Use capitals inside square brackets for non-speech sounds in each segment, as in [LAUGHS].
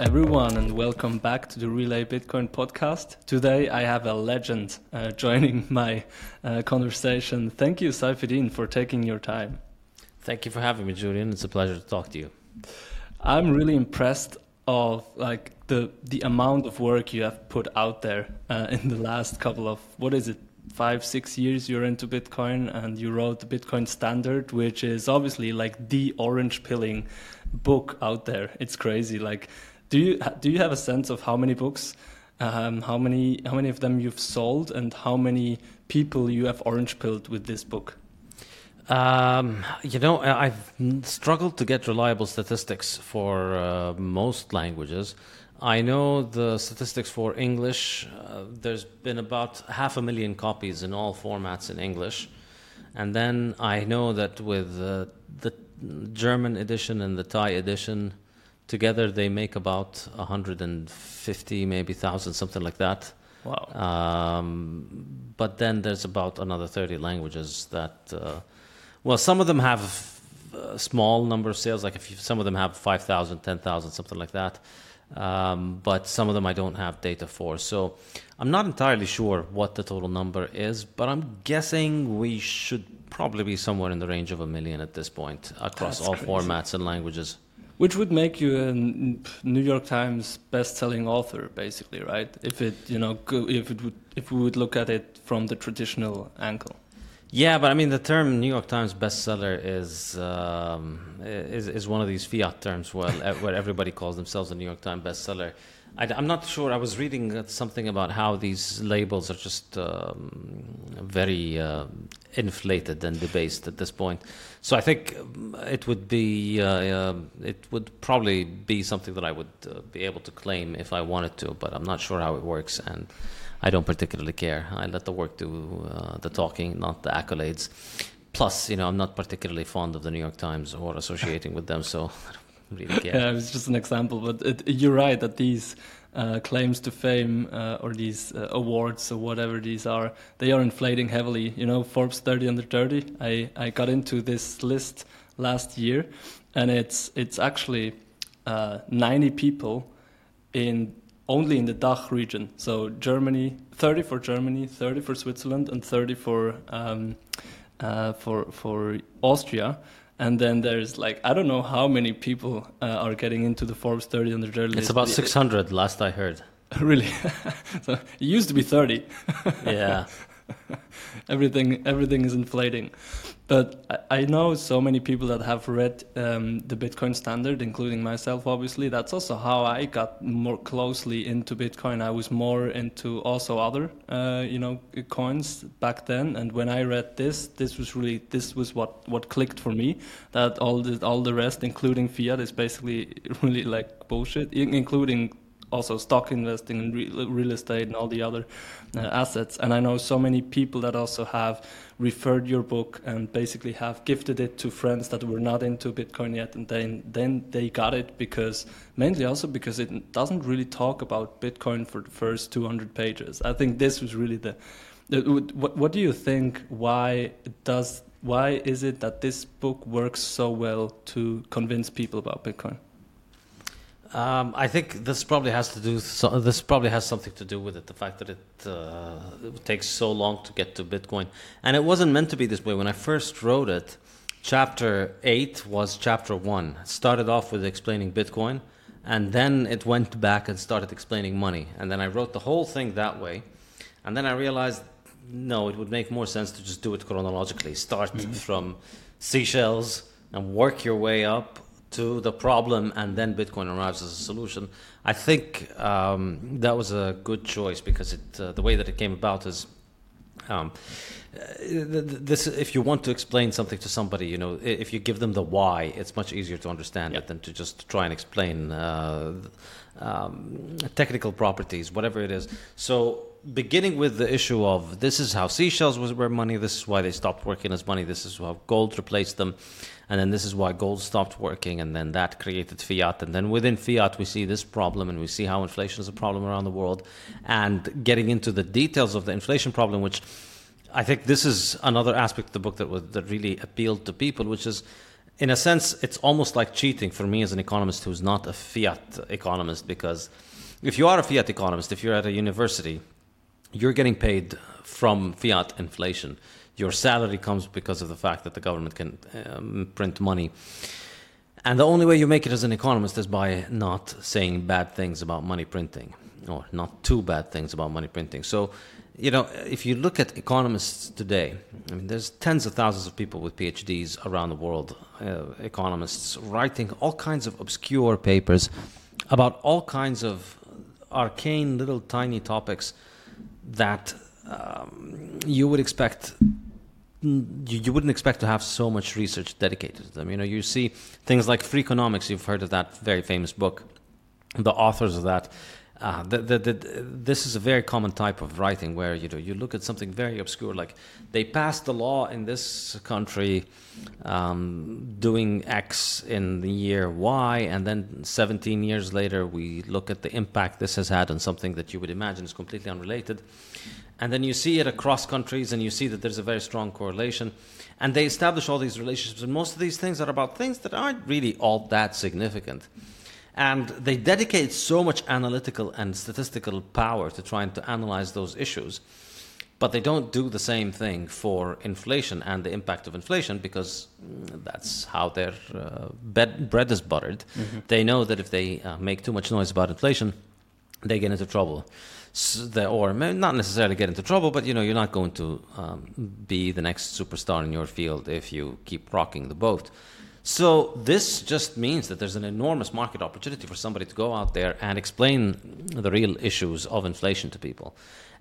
everyone, and welcome back to the Relai Bitcoin podcast. Today, I have a legend uh, joining my uh, conversation. Thank you, Saifedean, for taking your time. Thank you for having me, Julian. It's a pleasure to talk to you. I'm really impressed of like the the amount of work you have put out there uh, [LAUGHS] in the last couple of what is it five six years you're into bitcoin and you wrote the bitcoin standard which is obviously like the orange pilling book out there it's crazy like do you do you have a sense of how many books um, how many how many of them you've sold and how many people you have orange pilled with this book um, you know, I've struggled to get reliable statistics for uh, most languages. I know the statistics for English. Uh, there's been about half a million copies in all formats in English. And then I know that with uh, the German edition and the Thai edition, together they make about 150, maybe 1,000, something like that. wow Um, but then there's about another 30 languages that, uh, well, some of them have a small number of sales, like if you, some of them have 5,000, 10,000, something like that. Um, but some of them I don't have data for. So I'm not entirely sure what the total number is, but I'm guessing we should probably be somewhere in the range of a million at this point across That's all crazy. formats and languages. Which would make you a New York Times best-selling author, basically, right? If it, you know, if it would, if we would look at it from the traditional angle. Yeah, but I mean, the term New York Times bestseller is um, is is one of these fiat terms where [LAUGHS] where everybody calls themselves a New York Times bestseller. I, am not sure. I was reading uh, something about how these labels are just um, very uh, inflated and debased at this point. So I think um, it would be uh, um it would probably be something that I would uh, be able to claim if I wanted to, but I'm not sure how it works and. I don't particularly care. I let the work do uh, the talking, not the accolades. Plus, you know, I'm not particularly fond of the New York Times or associating with them, so [LAUGHS] really [LAUGHS] care. Yeah, it's just an example, but it, you're right that these uh, claims to fame uh, or these uh, awards or whatever these are, they are inflating heavily. You know, Forbes 30 under 30. I, I got into this list last year, and it's it's actually uh, 90 people in only in the DACH region. So Germany, 30 for Germany, 30 for Switzerland, and 30 for um, uh, for for Austria. And then there's like I don't know how many people uh, are getting into the Forbes 30 under 30 list. It's about 600, last I heard. [LAUGHS] really. [LAUGHS] so it used to be 30. Yeah. [LAUGHS] everything everything is inflating. But I, know so many people that have read um, the Bitcoin standard, including myself. Obviously, that's also how I got more closely into Bitcoin. I was more into also other, uh, you know, coins back then. And when I read this, this was really this was what what clicked for me. That all the all the rest, including fiat, is basically [LAUGHS] really like bullshit, including also stock investing and real, estate and all the other uh, assets. And I know so many people that also have referred your book and basically have gifted it to friends that were not into Bitcoin yet, and then then they got it because mainly also because it doesn't really talk about Bitcoin for the first 200 pages. I think this was really the. the what, what do you think? Why does? Why is it that this book works so well to convince people about Bitcoin? Um, I think this probably has to do. So, this probably has something to do with it. The fact that it, uh, it takes so long to get to Bitcoin, and it wasn't meant to be this way. When I first wrote it, chapter eight was chapter one. It started off with explaining Bitcoin, and then it went back and started explaining money. And then I wrote the whole thing that way, and then I realized no, it would make more sense to just do it chronologically. Start from seashells and work your way up to the problem, and then Bitcoin arrives as a solution. I think um, that was a good choice because it, uh, the way that it came about is. Um, uh, th- th- this, if you want to explain something to somebody, you know, if you give them the why, it's much easier to understand Yeah. it than to just try and explain uh, um, technical properties, whatever it is. So, beginning with the issue of this is how seashells was, were money, this is why they stopped working as money, this is how gold replaced them, and then this is why gold stopped working, and then that created fiat, and then within fiat we see this problem, and we see how inflation is a problem around the world, and getting into the details of the inflation problem, which I think this is another aspect of the book that was, that really appealed to people, which is in a sense, it's almost like cheating for me as an economist who's not a fiat economist. Because if you are a fiat economist, if you're at a university, you're getting paid from fiat inflation. Your salary comes because of the fact that the government can um, print money. And the only way you make it as an economist is by not saying bad things about money printing, or not too bad things about money printing. So, you know, if you look at economists today, I mean, there's tens of thousands of people with PhDs around the world, uh, economists writing all kinds of obscure papers about all kinds of arcane little tiny topics that um, you would expect you, you wouldn't expect to have so much research dedicated to them. You know, you see things like Freakonomics. You've heard of that very famous book. The authors of that uh, the, the, the, this is a very common type of writing where you know you look at something very obscure, like they passed the law in this country um, doing X in the year Y, and then 17 years later we look at the impact this has had on something that you would imagine is completely unrelated, and then you see it across countries, and you see that there's a very strong correlation, and they establish all these relationships, and most of these things are about things that aren't really all that significant. And they dedicate so much analytical and statistical power to trying to analyze those issues. But they don't do the same thing for inflation and the impact of inflation because mm, that's how their uh, bed, bread is buttered. Mm-hmm. They know that if they uh, make too much noise about inflation, they get into trouble. So they, or not necessarily get into trouble, but you know you're not going to um, be the next superstar in your field if you keep rocking the boat. So this just means that there's an enormous market opportunity for somebody to go out there and explain the real issues of inflation to people.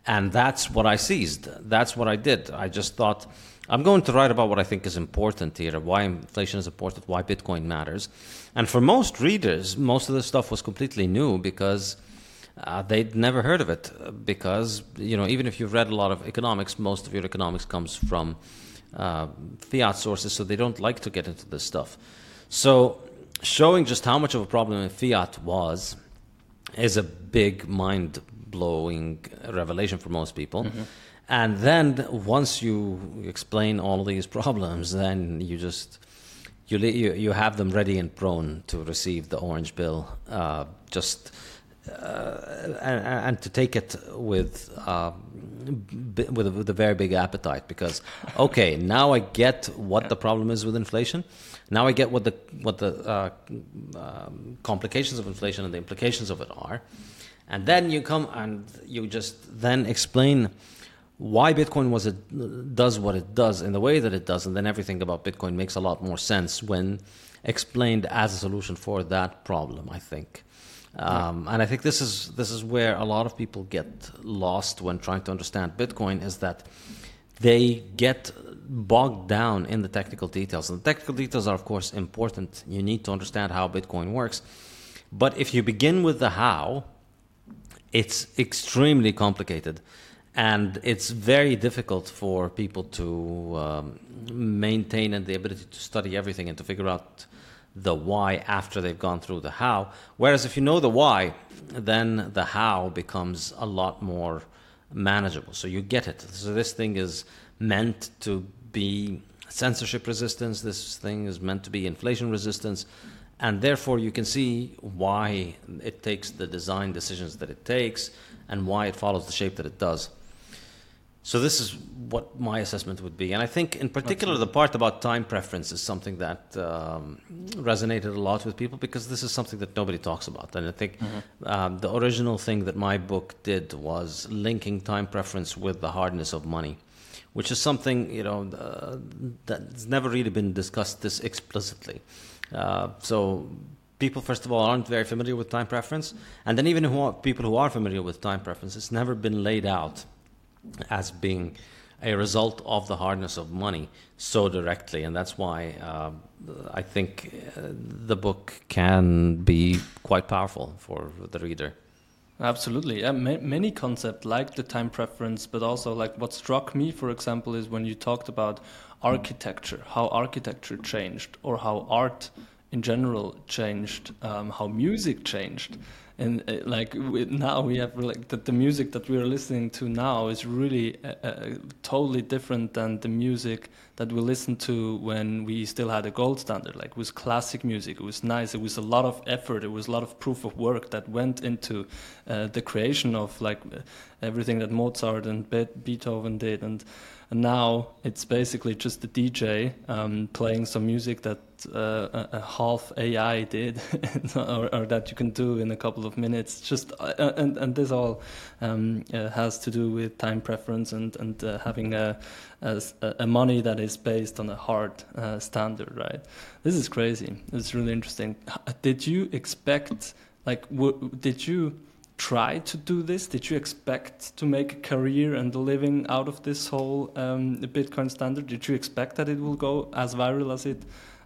And that's what I seized. That's what I did. I just thought I'm going to write about what I think is important here, why inflation is important, why Bitcoin matters. And for most readers, most of this stuff was completely new because uh, they'd never heard of it. Because, you know, even if you've read a lot of economics, most of your economics comes from uh, fiat sources, so they don't like to get into this stuff. So, showing just how much of a problem fiat was is a big mind blowing revelation for most people. Mm-hmm. And then once you explain all these [LAUGHS] problems, then you just you you, you have them ready and prone to receive the orange bill. Uh, just and, and, to take it with, uh, with a, with a very big appetite because okay now I get what the problem is with inflation. Now I get what the what the uh, um, complications of inflation and the implications of it are. And then you come and you just then explain why Bitcoin was it does what it does in the way that it does and then everything about Bitcoin makes a lot more sense when explained as a solution for that problem I think um, and I think this is this is where a lot of people get lost when trying to understand Bitcoin is that they get bogged down in the technical details. And the technical details are, of course, important. You need to understand how Bitcoin works. But if you begin with the how, it's extremely complicated. And it's very difficult for people to um, maintain and the ability to study everything and to figure out the why after they've gone through the how. Whereas if you know the why, then the how becomes a lot more manageable. So you get it. So this thing is meant to be censorship resistance, this thing is meant to be inflation resistance. And therefore, you can see why it takes the design decisions that it takes and why it follows the shape that it does. So this is what my assessment would be, and I think in particular the part about time preference is something that um, resonated a lot with people because this is something that nobody talks about, and I think mm-hmm. um, the original thing that my book did was linking time preference with the hardness of money, which is something you know uh, that's never really been discussed this explicitly. Uh, so people first of all aren't very familiar with time preference and then even who are, people who are familiar with time preference it's never been laid out as being a result of the hardness of money so directly, and that's why uh, I think uh, the book can be quite powerful for the reader. Absolutely, ma many concepts like the time preference, but also like what struck me, for example, is when you talked about architecture, how architecture changed, or how art in general changed, um, how music changed and uh, like now we have like the, the music that we are listening to now is really uh, uh, totally different than the music that we listened to when we still had a gold standard. Like it was classic music. It was nice. It was a lot of effort. It was a lot of proof of work that went into uh, the creation of like everything that Mozart and Beethoven did and and now it's basically just the DJ um, playing some music that uh, a, half AI did, [LAUGHS] or, or, that you can do in a couple of minutes. Just uh, uh, and and this all um, uh, has to do with time preference and and uh, having a, a, a money that is based on a hard uh, standard, right? This is crazy. It's really interesting. Did you expect? Like, did you? Try to do this? Did you expect to make a career and a living out of this whole um, Bitcoin standard? Did you expect that it will go as viral as it?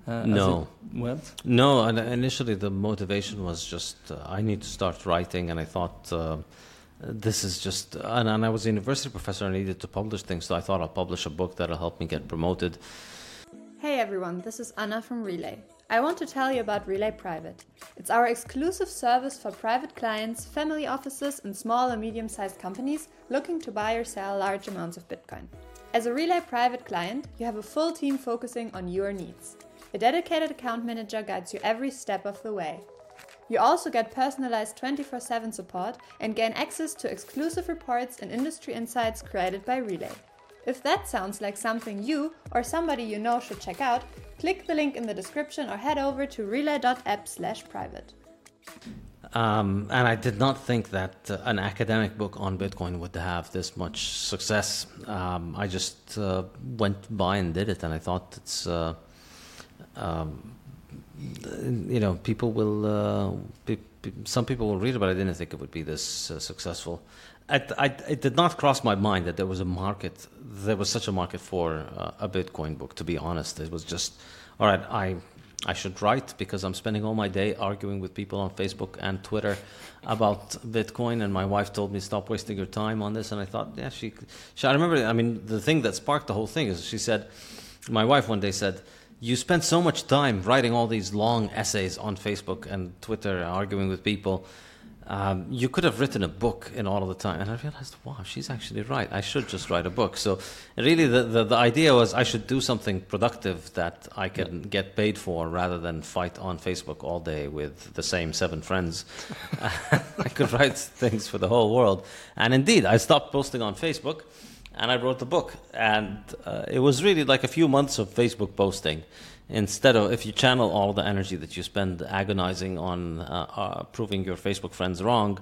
Uh, no. As it went? No. And Initially, the motivation was just uh, I need to start writing, and I thought. Uh, this is just, and, and I was a university professor. I needed to publish things, so I thought I'll publish a book that'll help me get promoted. Hey everyone, this is Anna from Relai. I want to tell you about Relai Private. It's our exclusive service for private clients, family offices, and small and medium sized companies looking to buy or sell large amounts of Bitcoin. As a Relai Private client, you have a full team focusing on your needs. A dedicated account manager guides you every step of the way. You also get personalized 24 7 support and gain access to exclusive reports and industry insights created by Relai. If that sounds like something you or somebody you know should check out, click the link in the description or head over to relai.app slash private. Um, and I did not think that uh, an academic book on Bitcoin would have this much success. Um, I just uh, went by and did it, and I thought it's, uh, um, you know, people will, uh, be, be, some people will read it. I didn't think it would be this uh, successful. I, it did not cross my mind that there was a market, there was such a market for uh, a Bitcoin book. To be honest, it was just, all right. I, I should write because I'm spending all my day arguing with people on Facebook and Twitter about Bitcoin. And my wife told me stop wasting your time on this. And I thought, yeah, she, she. I remember. I mean, the thing that sparked the whole thing is she said, my wife one day said. You spend so much time writing all these long essays on Facebook and Twitter, arguing with people um, you could have written a book in all of the time. And I realized, wow, she's actually right. I should just write a book. So, really, the, the, the idea was I should do something productive that I can yeah. get paid for rather than fight on Facebook all day with the same seven friends. [LAUGHS] [LAUGHS] I could write things for the whole world. And indeed, I stopped posting on Facebook and I wrote the book. And uh, it was really like a few months of Facebook posting instead of if you channel all the energy that you spend agonizing on uh, uh, proving your Facebook friends wrong,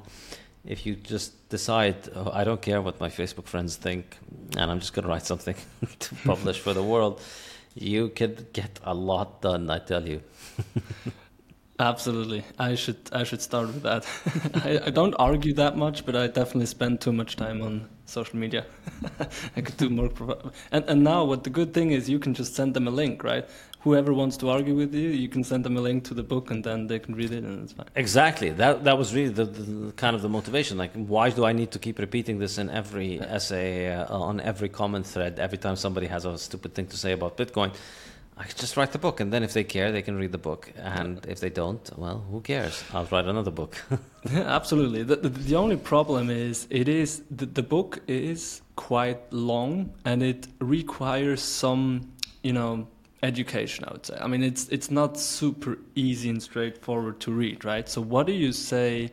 if you just decide, oh, I don't care what my Facebook friends think, and I'm just going to write something [LAUGHS] to publish for the world, you could get a lot done. I tell you. [LAUGHS] Absolutely, I should I should start with that. [LAUGHS] I, I, don't argue that much, but I definitely spend too much time on social media. [LAUGHS] I could do more. and and now, what the good thing is, you can just send them a link, right? whoever wants to argue with you, you can send them a link to the book, and then they can read it, and it's fine. Exactly. That that was really the, the kind of the motivation. Like, why do I need to keep repeating this in every essay, uh, on every comment thread, every time somebody has a stupid thing to say about Bitcoin? I could just write the book, and then if they care, they can read the book. And if they don't, well, who cares? I'll write another book. [LAUGHS] [LAUGHS] absolutely. The, the, the, only problem is it is the, the book is quite long, and it requires some, you know, education i would say i mean it's it's not super easy and straightforward to read right so what do you say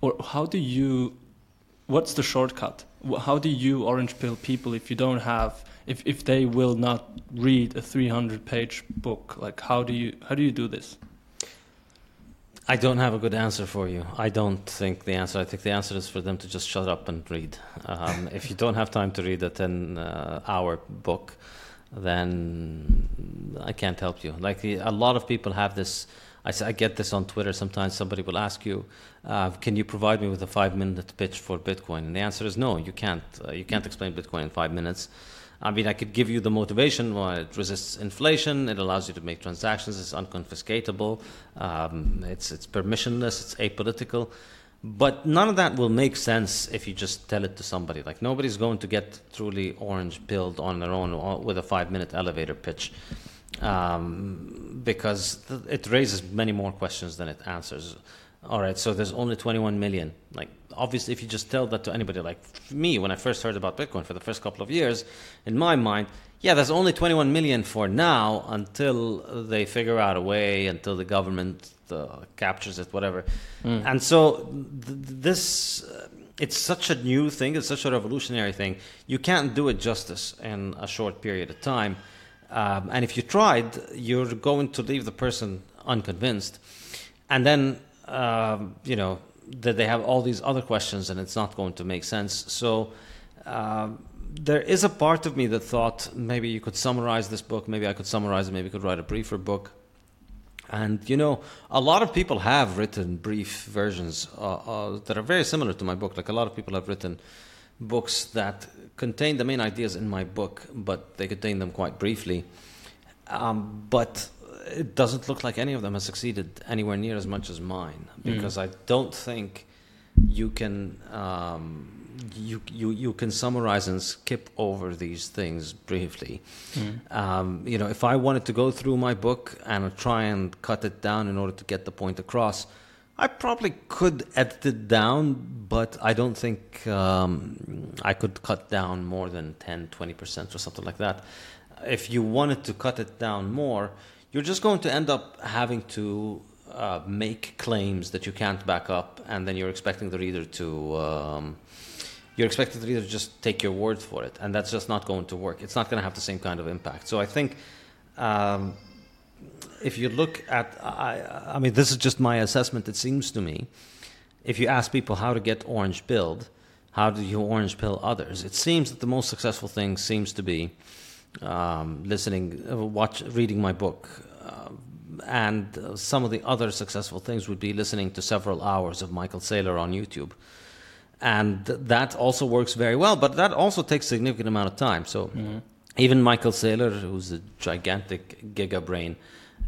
or how do you what's the shortcut how do you orange pill people if you don't have if if they will not read a 300 page book like how do you how do you do this I don't have a good answer for you. I don't think the answer. I think the answer is for them to just shut up and read. Um, if you don't have time to read a ten-hour uh, book, then I can't help you. Like the, a lot of people have this. I, I, get this on Twitter. Sometimes somebody will ask you, uh, "Can you provide me with a five-minute pitch for Bitcoin?" And the answer is no. You can't. Uh, you can't explain Bitcoin in five minutes. I mean, I could give you the motivation. Well, it resists inflation. It allows you to make transactions. It's unconfiscatable. Um, it's it's permissionless. It's apolitical. But none of that will make sense if you just tell it to somebody. Like nobody's going to get truly orange pilled on their own with a five minute elevator pitch. Um, because it raises many more questions than it answers. all right, so there's only 21 million. Like, obviously, if you just tell that to anybody, like me, when I first heard about Bitcoin for the first couple of years, in my mind, yeah, there's only 21 million for now until they figure out a way, until the government uh, captures it, whatever. Mm. And so, th- this. Uh, it's such a new thing, it's such a revolutionary thing. You can't do it justice in a short period of time. Um, and if you tried, you're going to leave the person unconvinced. And then um, you know, that they have all these other questions and it's not going to make sense. So um, there is a part of me that thought maybe you could summarize this book, maybe I could summarize it, maybe I could write a briefer book. And you know, a lot of people have written brief versions uh, uh, that are very similar to my book. Like a lot of people have written books that contain the main ideas in my book, but they contain them quite briefly. Um, but it doesn't look like any of them has succeeded anywhere near as much as mine mm. because mm. I don't think you can um, you, you you can summarize and skip over these things briefly. Mm. Um, you know, if I wanted to go through my book and try and cut it down in order to get the point across, I probably could edit it down, but I don't think um, I could cut down more than 10, 20% or something like that. If you wanted to cut it down more, you're just going to end up having to uh, make claims that you can't back up, and then you're expecting the reader to. Um, you're expecting the reader to just take your word for it, and that's just not going to work. It's not going to have the same kind of impact. So I think um, if you look at, I, I mean, this is just my assessment. It seems to me, if you ask people how to get orange pilled, how do you orange pill others? It seems that the most successful thing seems to be um, listening, uh, watch, reading my book, uh, and uh, some of the other successful things would be listening to several hours of Michael Saylor on YouTube, and that also works very well. But that also takes a significant amount of time. So mm-hmm. even Michael Saylor, who's a gigantic giga brain,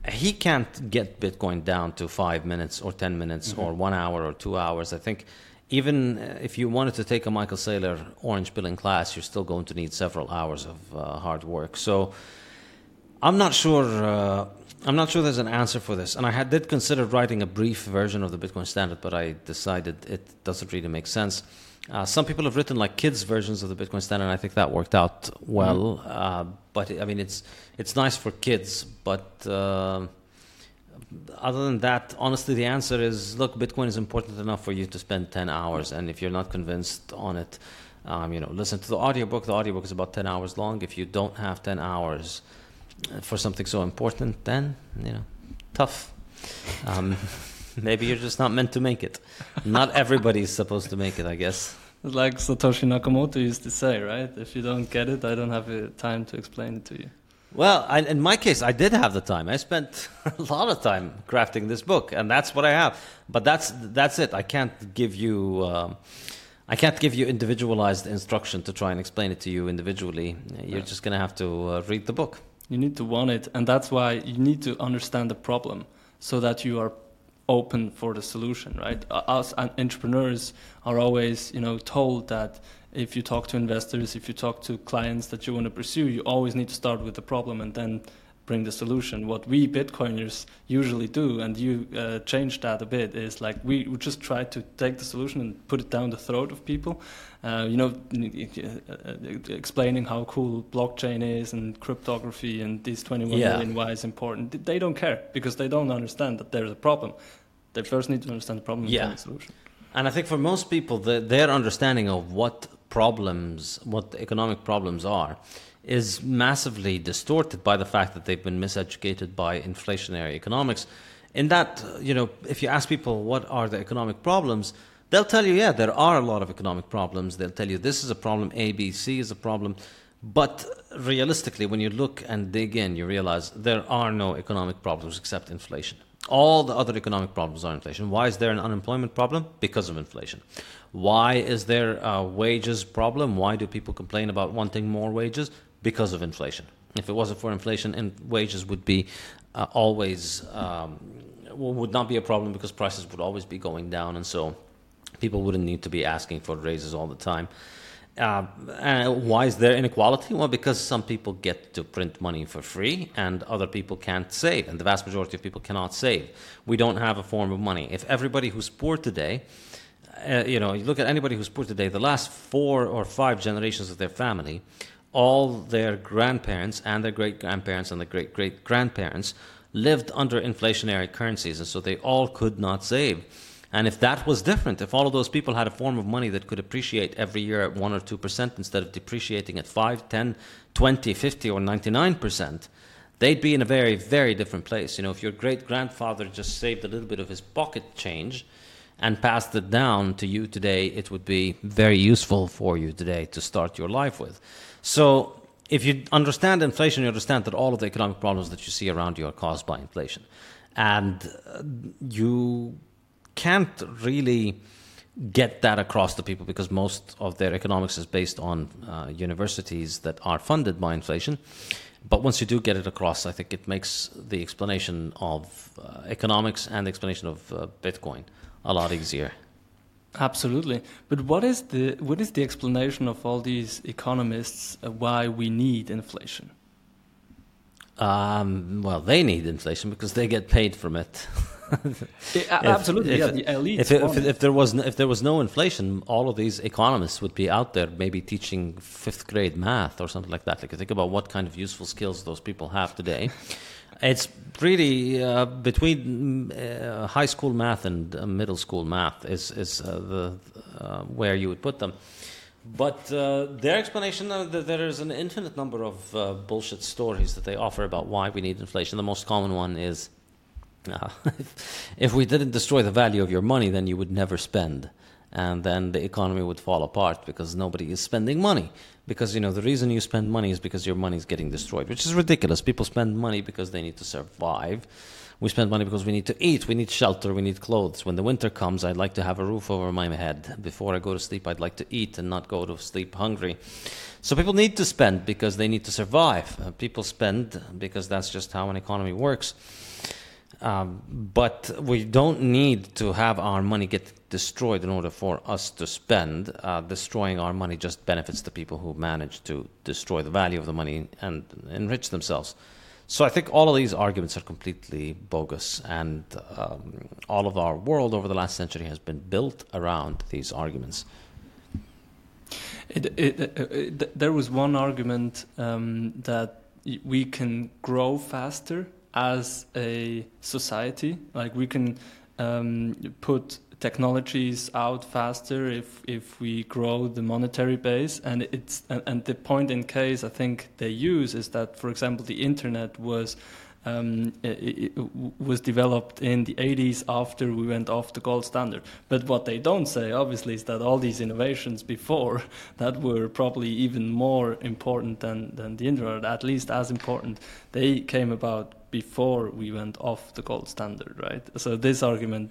he can't get Bitcoin down to five minutes or ten minutes mm-hmm. or one hour or two hours. I think even uh, if you wanted to take a Michael Saylor orange pilling class, you're still going to need several hours of uh, hard work. So I'm not sure. Uh, I'm not sure there's an answer for this. And I had, did consider writing a brief version of the Bitcoin Standard, but I decided it doesn't really make sense. Uh, some people have written like kids versions of the Bitcoin Standard, and I think that worked out well. Mm. but I mean, it's it's nice for kids, but uh, other than that, honestly, the answer is look, Bitcoin is important enough for you to spend 10 hours. And if you're not convinced on it, um, you know, listen to the audiobook. The audiobook is about 10 hours long. If you don't have 10 hours uh, for something so important, then, you know, tough. Um, [LAUGHS] maybe you're just not meant to make it. Not everybody is supposed to make it, I guess. Like Satoshi Nakamoto used to say, right? If you don't get it, I don't have the time to explain it to you. Well, I, in my case, I did have the time. I spent [LAUGHS] a lot of time crafting this book, and that's what I have. But that's that's it. I can't give you. Um, I can't give you individualized instruction to try and explain it to you individually. You're just going to have to uh, read the book. You need to want it, and that's why you need to understand the problem so that you are open for the solution. Right? Us entrepreneurs are always, you know, told that if you talk to investors, if you talk to clients that you want to pursue, you always need to start with the problem and then bring the solution. What we Bitcoiners usually do, and you uh, change that a bit, is like we, we just try to take the solution and put it down the throat of people. Uh, you know, uh, explaining how cool blockchain is and cryptography and these 21 yeah. million why is important. They don't care because they don't understand that there's a problem. They first need to understand the problem and yeah. the solution. And I think for most people, the, their understanding of what problems, what economic problems are, is massively distorted by the fact that they've been miseducated by inflationary economics. In that, you know, if you ask people what are the economic problems, they'll tell you, yeah, there are a lot of economic problems. They'll tell you this is a problem, A, B, C is a problem. But realistically, when you look and dig in, you realize there are no economic problems except inflation. All the other economic problems are inflation. Why is there an unemployment problem? Because of inflation. Why is there a wages problem? Why do people complain about wanting more wages? Because of inflation. If it wasn't for inflation, and wages would be uh, always um, would not be a problem because prices would always be going down, and so people wouldn't need to be asking for raises all the time. Uh, why is there inequality? Well, because some people get to print money for free and other people can't save, and the vast majority of people cannot save. We don't have a form of money. If everybody who's poor today, uh, you know, you look at anybody who's poor today, the last four or five generations of their family, all their grandparents and their great grandparents and their great great grandparents lived under inflationary currencies, and so they all could not save. And if that was different, if all of those people had a form of money that could appreciate every year at 1 or 2% instead of depreciating at 5, 10, 20, 50, or 99%, they'd be in a very, very different place. You know, if your great grandfather just saved a little bit of his pocket change and passed it down to you today, it would be very useful for you today to start your life with. So, if you understand inflation, you understand that all of the economic problems that you see around you are caused by inflation. And uh, you can't really get that across to people because most of their economics is based on uh, universities that are funded by inflation. But once you do get it across, I think it makes the explanation of uh, economics and the explanation of uh, Bitcoin a lot easier. Absolutely, but what is the what is the explanation of all these economists uh, why we need inflation? Um, well, they need inflation because they get paid from it. [LAUGHS] if, absolutely, if, yeah, the elite. If, if, if, there was no, if there was no inflation, all of these economists would be out there, maybe teaching fifth grade math or something like that. Like, think about what kind of useful skills those people have today. It's really uh, between uh, high school math and uh, middle school math is is uh, the uh, where you would put them. But uh, their explanation uh, that there is an infinite number of uh, bullshit stories that they offer about why we need inflation. The most common one is [LAUGHS] if we didn't destroy the value of your money, then you would never spend. And then the economy would fall apart because nobody is spending money. Because you know the reason you spend money is because your money is getting destroyed, which is ridiculous. People spend money because they need to survive we spend money because we need to eat, we need shelter, we need clothes. When the winter comes, I'd like to have a roof over my head. Before I go to sleep, I'd like to eat and not go to sleep hungry. So people need to spend because they need to survive. Uh, people spend because that's just how an economy works. Um, but we don't need to have our money get destroyed in order for us to spend. Uh, destroying our money just benefits the people who manage to destroy the value of the money and enrich themselves. So I think all of these arguments are completely bogus, and um, all of our world over the last century has been built around these arguments. It, it, it, there was one argument um, that we can grow faster as a society, like we can um, put technologies out faster if if we grow the monetary base. And it's and, and the point in case I think they use is that for example the internet was um, it, it was developed in the 80s after we went off the gold standard. But what they don't say, obviously, is that all these innovations before [LAUGHS] that were probably even more important than, than the internet, at least as important, they came about before we went off the gold standard, right? So this argument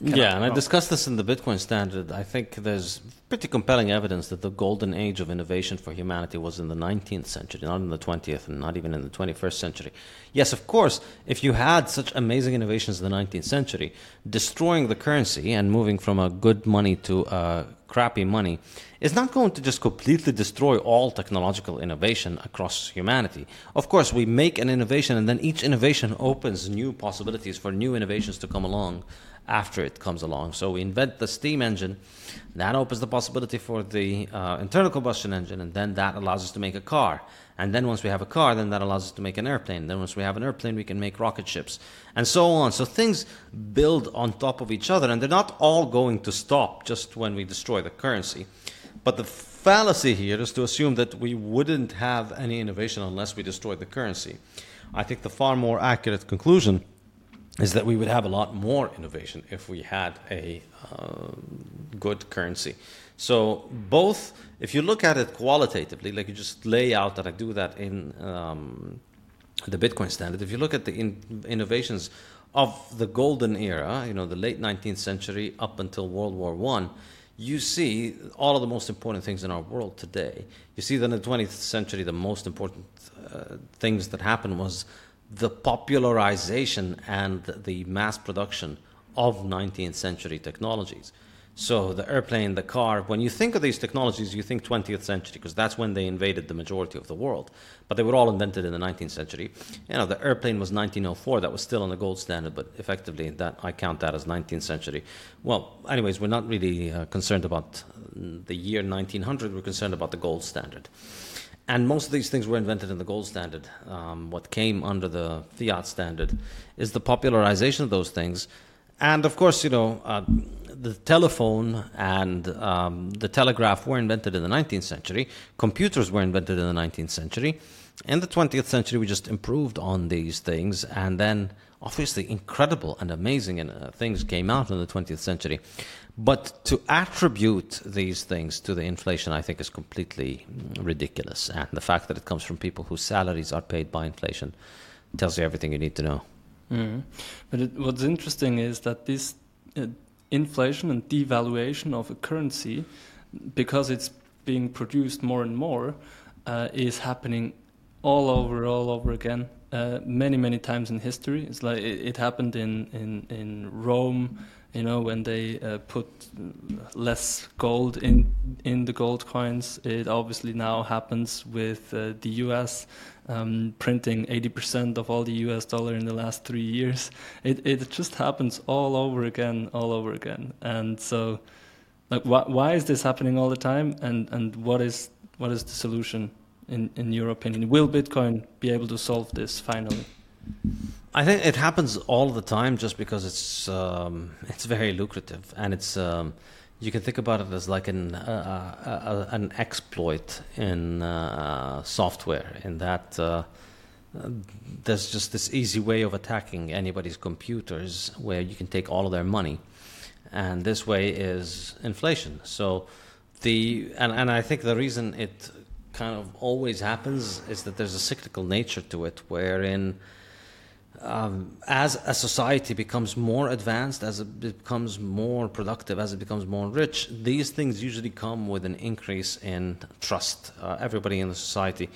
yeah, and I discussed this in the Bitcoin Standard. I think there's pretty compelling evidence that the golden age of innovation for humanity was in the 19th century, not in the 20th and not even in the 21st century. Yes, of course, if you had such amazing innovations in the 19th century, destroying the currency and moving from a good money to a crappy money is not going to just completely destroy all technological innovation across humanity. Of course, we make an innovation and then each innovation opens new possibilities for new innovations to come along after it comes along. So we invent the steam engine, that opens the possibility for the uh, internal combustion engine, and then that allows us to make a car. And then once we have a car, then that allows us to make an airplane. Then once we have an airplane, we can make rocket ships, and so on. So things build on top of each other, and they're not all going to stop just when we destroy the currency. But the fallacy here is to assume that we wouldn't have any innovation unless we destroyed the currency. I think the far more accurate conclusion is that we would have a lot more innovation if we had a uh, good currency. So both, if you look at it qualitatively, like you just lay out that I do that in um, the Bitcoin standard. If you look at the in innovations of the golden era, you know, the late 19th century up until World War One, you see all of the most important things in our world today. You see that in the 20th century, the most important uh, things that happened was the popularization and the mass production of 19th century technologies. So the airplane, the car, when you think of these technologies, you think 20th century because that's when they invaded the majority of the world. But they were all invented in the 19th century. You know, the airplane was 1904. That was still on the gold standard, but effectively that I count that as 19th century. Well, anyways, we're not really uh, concerned about the year 1900. We're concerned about the gold standard. And most of these things were invented in the gold standard. Um, what came under the fiat standard is the popularization of those things. And of course, you know, uh, the telephone and um, the telegraph were invented in the 19th century. Computers were invented in the 19th century. In the 20th century, we just improved on these things, and then obviously incredible and amazing uh, things came out in the 20th century. But to attribute these things to the inflation, I think, is completely ridiculous. And the fact that it comes from people whose salaries are paid by inflation tells you everything you need to know. Mm. But it, what's interesting is that this uh, inflation and devaluation of a currency, because it's being produced more and more, uh, is happening all over, all over again. Uh, many, many times in history. It's like it, it, happened in, in, in Rome, you know, when they uh, put less gold in in the gold coins. It obviously now happens with uh, the U.S um, printing 80% of all the US dollar in the last three years. It, it just happens all over again, all over again. And so, like, wh- why is this happening all the time? And, and what, is, what is the solution, in, in your opinion? Will Bitcoin be able to solve this finally? I think it happens all the time just because it's um, [LAUGHS] it's very lucrative and it's um, you can think about it as like an uh, uh, uh, an exploit in uh, software, in that uh, there's just this easy way of attacking anybody's computers where you can take all of their money, and this way is inflation. So the and and I think the reason it kind of always happens is that there's a cyclical nature to it, wherein um, as a society becomes more advanced, as it becomes more productive, as it becomes more rich, these things usually come with an increase in trust. Uh, everybody in the society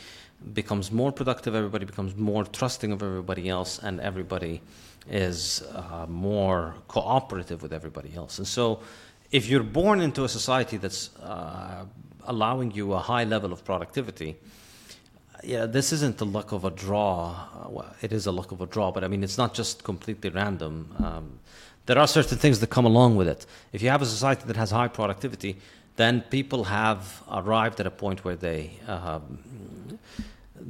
becomes more productive, everybody becomes more trusting of everybody else, and everybody is uh, more cooperative with everybody else. And so, if you're born into a society that's uh, allowing you a high level of productivity, yeah, this isn't the luck of a draw. Uh, well, it is a luck of a draw, but I mean, it's not just completely random. Um, there are certain things that come along with it. If you have a society that has high productivity, then people have arrived at a point where they um,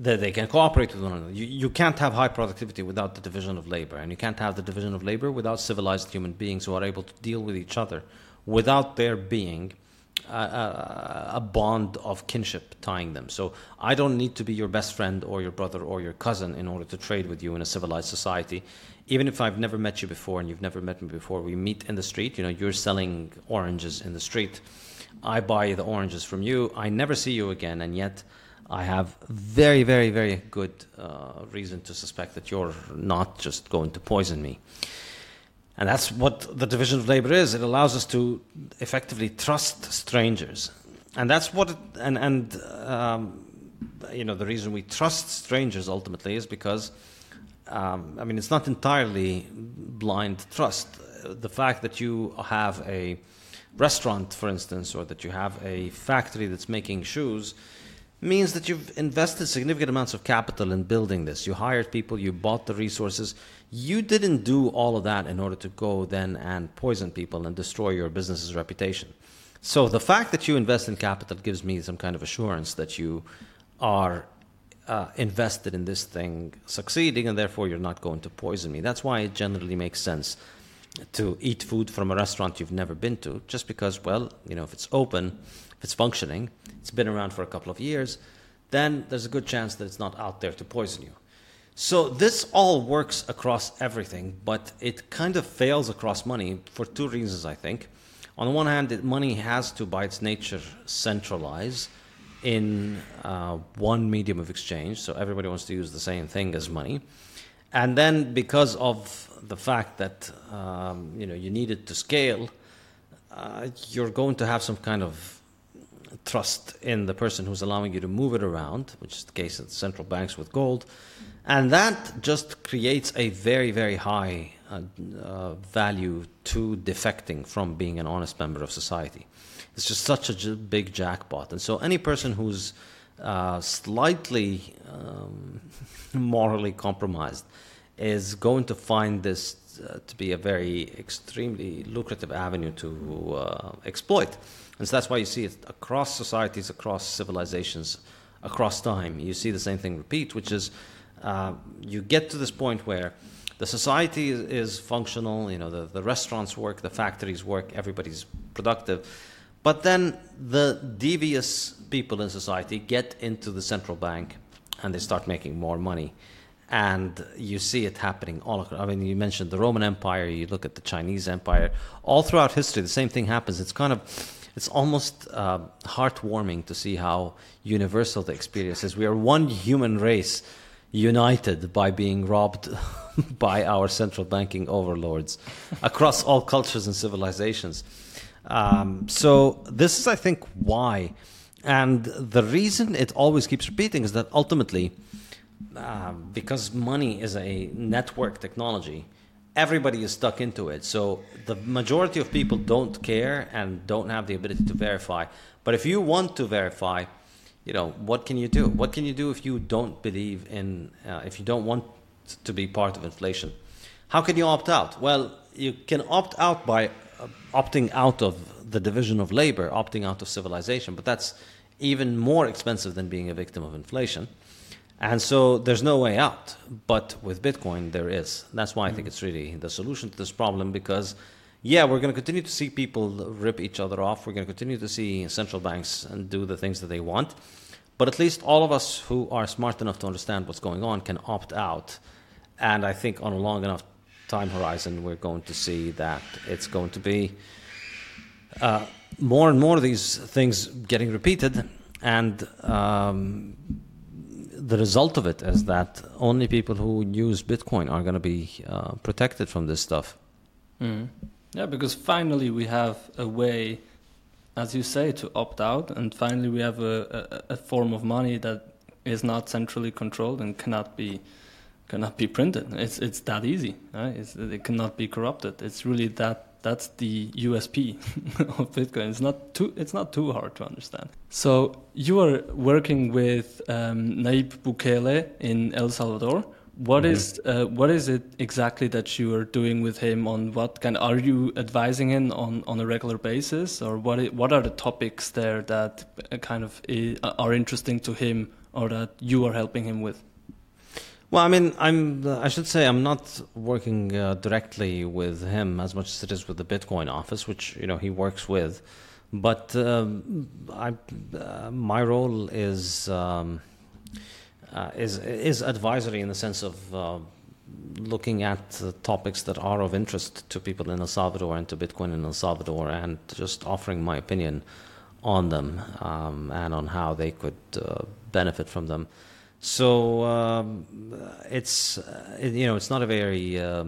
that they can cooperate with one another. You, you can't have high productivity without the division of labor, and you can't have the division of labor without civilized human beings who are able to deal with each other without there being a, bond of kinship tying them. So I don't need to be your best friend or your brother or your cousin in order to trade with you in a civilized society. Even if I've never met you before and you've never met me before, we meet in the street. You know, you're selling oranges in the street. I buy the oranges from you. I never see you again, and yet I have very, very, very good uh, reason to suspect that you're not just going to poison me. And that's what the division of labor is. It allows us to effectively trust strangers. And that's what, it, and, and um, you know, the reason we trust strangers ultimately is because, um, I mean, it's not entirely blind trust. The fact that you have a restaurant, for instance, or that you have a factory that's making shoes means that you've invested significant amounts of capital in building this. You hired people, you bought the resources, you didn't do all of that in order to go then and poison people and destroy your business's reputation. So the fact that you invest in capital gives me some kind of assurance that you are uh, invested in this thing succeeding, and therefore you're not going to poison me. That's why it generally makes sense to eat food from a restaurant you've never been to, just because, well, you know, if it's open, if it's functioning, it's been around for a couple of years, then there's a good chance that it's not out there to poison you. So this all works across everything, but it kind of fails across money for two reasons, I think. On the one hand, money has to, by its nature, centralize in uh, one medium of exchange, so everybody wants to use the same thing as money. And then, because of the fact that um, you know you need it to scale, uh, you're going to have some kind of trust in the person who's allowing you to move it around, which is the case of central banks with gold and that just creates a very, very high uh, uh, value to defecting from being an honest member of society. It's just such a big jackpot. And so, any person who's uh, slightly um, [LAUGHS] morally compromised is going to find this uh, to be a very extremely lucrative avenue to uh, exploit. And so that's why you see it across societies, across civilizations, across time. You see the same thing repeat, which is uh, you get to this point where the society is, is, functional, you know, the, the restaurants work, the factories work, everybody's productive. But then the devious people in society get into the central bank and they start making more money and you see it happening all across. I mean, you mentioned the Roman Empire, you look at the Chinese Empire, all throughout history, the same thing happens. It's kind of, it's almost uh, heartwarming to see how universal the experience is. We are one human race united by being robbed [LAUGHS] by our central banking overlords across all cultures and civilizations. Um, so, this is, I think, why. And the reason it always keeps repeating is that ultimately, um, because money is a network technology, everybody is stuck into it. So the majority of people don't care and don't have the ability to verify. But if you want to verify, you know, what can you do? What can you do if you don't believe in, uh, if you don't want to be part of inflation? How can you opt out? Well, you can opt out by uh, opting out of the division of labor, opting out of civilization, but that's even more expensive than being a victim of inflation. And so there's no way out. But with Bitcoin, there is. That's why I think mm. it's really the solution to this problem because, yeah, we're going to continue to see people rip each other off. We're going to continue to see central banks and do the things that they want. But at least all of us who are smart enough to understand what's going on can opt out. And I think on a long enough time horizon, we're going to see that it's going to be uh, more and more of these things getting repeated. And um, the result of it is that only people who use Bitcoin are going to be uh, protected from this stuff. Mm. Yeah, because finally we have a way, as you say, to opt out, and finally we have a, a, a form of money that is not centrally controlled and cannot be cannot be printed. It's it's that easy. Right? It's, it cannot be corrupted. It's really that that's the USP [LAUGHS] of Bitcoin. It's not too it's not too hard to understand. So you are working with um, Nayib Bukele in El Salvador. What mm-hmm. is uh, what is it exactly that you are doing with him? On what kind? of Are you advising him on, on a regular basis, or what? Is, what are the topics there that uh, kind of are interesting to him, or that you are helping him with? Well, I mean, I'm. I should say I'm not working uh, directly with him as much as it is with the Bitcoin office, which you know he works with. But um, I, uh, my role is um, uh, is is advisory in the sense of uh, looking at topics that are of interest to people in El Salvador and to Bitcoin in El Salvador, and just offering my opinion on them um, and on how they could uh, benefit from them. So um, it's uh, you know it's not a very uh,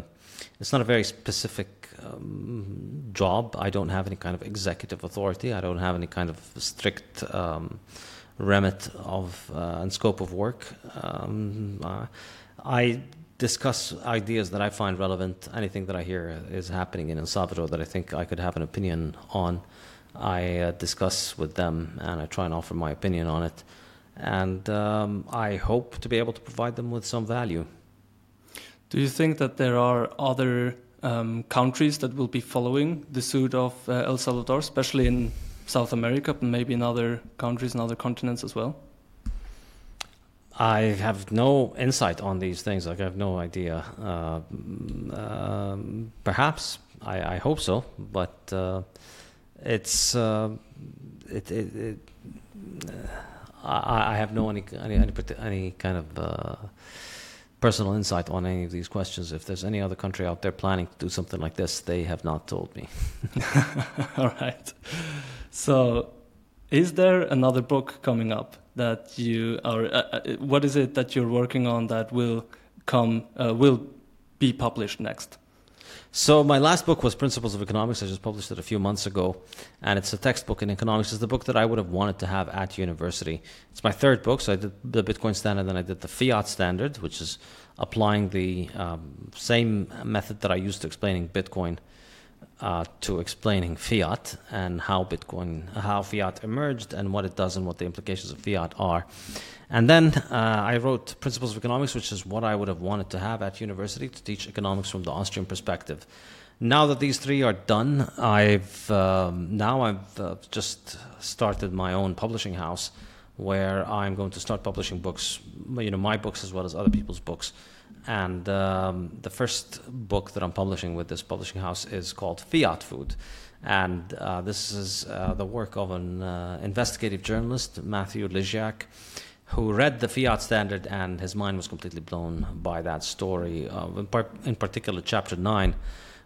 it's not a very specific um, job. I don't have any kind of executive authority. I don't have any kind of strict um, remit of uh, and scope of work. Um, I discuss ideas that I find relevant. Anything that I hear is happening in El Salvador that I think I could have an opinion on, I uh, discuss with them and I try and offer my opinion on it and um, I hope to be able to provide them with some value. Do you think that there are other um, countries that will be following the suit of uh, El Salvador, especially in South America, but maybe in other countries and other continents as well? I have no insight on these things. Like I have no idea. Uh, um, perhaps I, I, hope so, but uh, it's uh, it, it, it I, I have no any any any, any kind of uh, personal insight on any of these questions. If there's any other country out there planning to do something like this, they have not told me. [LAUGHS] All right. So, is there another book coming up that you are? Uh, uh, what is it that you're working on that will come uh, will be published next? So my last book was Principles of Economics. I just published it a few months ago, and it's a textbook in economics. It's the book that I would have wanted to have at university. It's my third book. So I did the Bitcoin standard, then I did the fiat standard, which is applying the um, same method that I used to explaining Bitcoin uh, to explaining fiat and how Bitcoin, how fiat emerged, and what it does, and what the implications of fiat are. And then uh, I wrote Principles of Economics, which is what I would have wanted to have at university to teach economics from the Austrian perspective. Now that these three are done, I've um, now I've uh, just started my own publishing house, where I'm going to start publishing books, you know, my books as well as other people's books. And um, the first book that I'm publishing with this publishing house is called Fiat Food. And uh, this is uh, the work of an uh, investigative journalist, Matthew Lysiak, who read the Fiat Standard and his mind was completely blown by that story, in, par- in particular, chapter 9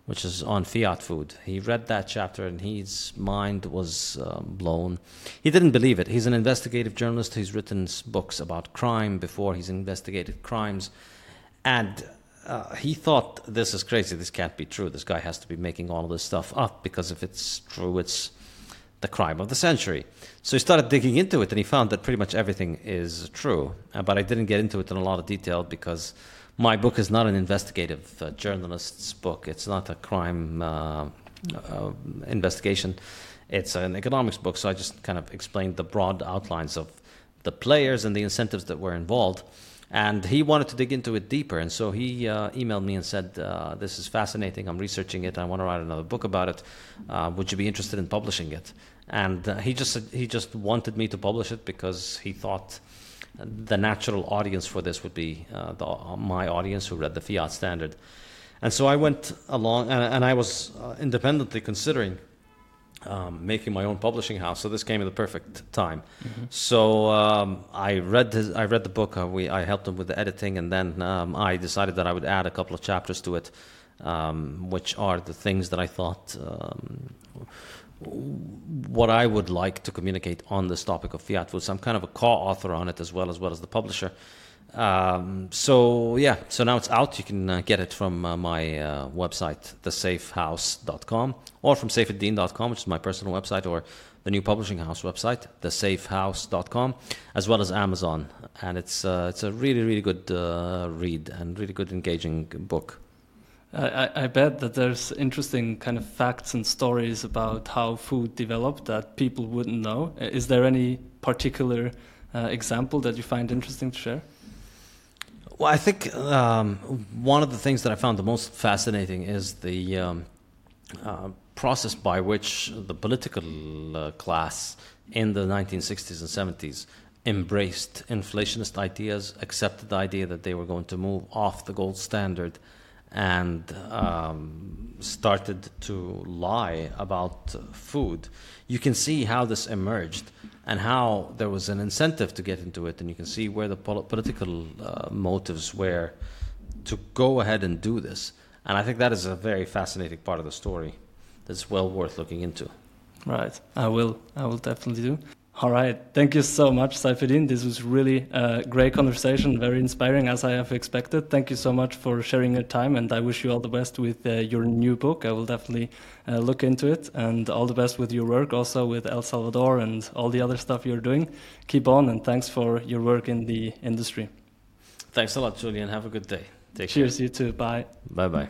which is on fiat food. He read that chapter and his mind was um, blown. He didn't believe it. He's an investigative journalist. He's written books about crime before. He's investigated crimes. And uh, he thought, this is crazy. This can't be true. This guy has to be making all this stuff up because if it's true, it's the crime of the century. So he started digging into it and he found that pretty much everything is true. Uh, but I didn't get into it in a lot of detail because my book is not an investigative uh, journalist's book. It's not a crime uh, uh, investigation. It's an economics book. So I just kind of explained the broad outlines of the players and the incentives that were involved. And he wanted to dig into it deeper. And so he uh, emailed me and said, uh, This is fascinating. I'm researching it. I want to write another book about it. Uh, would you be interested in publishing it? And he, just, he just wanted me to publish it because he thought the natural audience for this would be uh, the, my audience who read the fiat standard. And so I went along, and, and I was uh, independently considering um, making my own publishing house. So this came at the perfect time. Mm-hmm. So um, I read his, I read the book. Uh, we, I helped him with the editing, and then um, I decided that I would add a couple of chapters to it, um, which are the things that I thought um, what I would like to communicate on this topic of fiat foods. I'm kind of a co-author on it as well as well as the publisher. Um, so yeah, so now it's out. You can uh, get it from uh, my uh, website, thesaifhouse.com, or from saifedean.com, which is my personal website, or the new publishing house website, thesaifhouse.com, as well as Amazon. And it's uh, it's a really really good uh, read and really good engaging book. I, I bet that there's interesting kind of facts and stories about how food developed that people wouldn't know. Is there any particular uh, example that you find interesting to share? Well, I think um, one of the things that I found the most fascinating is the um, uh, process by which the political uh, class in the 1960s and 70s embraced inflationist ideas, accepted the idea that they were going to move off the gold standard and um, started to lie about food, you can see how this emerged and how there was an incentive to get into it, and you can see where the pol- political uh, motives were to go ahead and do this. And I think that is a very fascinating part of the story that's well worth looking into. Right, I will. I will definitely do. All right. Thank you so much, Saifedean. This was really a great conversation, very inspiring as I have expected. Thank you so much for sharing your time, and I wish you all the best with uh, your new book. I will definitely uh, look into it, and all the best with your work, also with El Salvador and all the other stuff you're doing. Keep on, and thanks for your work in the industry. Thanks a lot, Julian. Have a good day. Take Cheers, care. you too. Bye. Bye bye.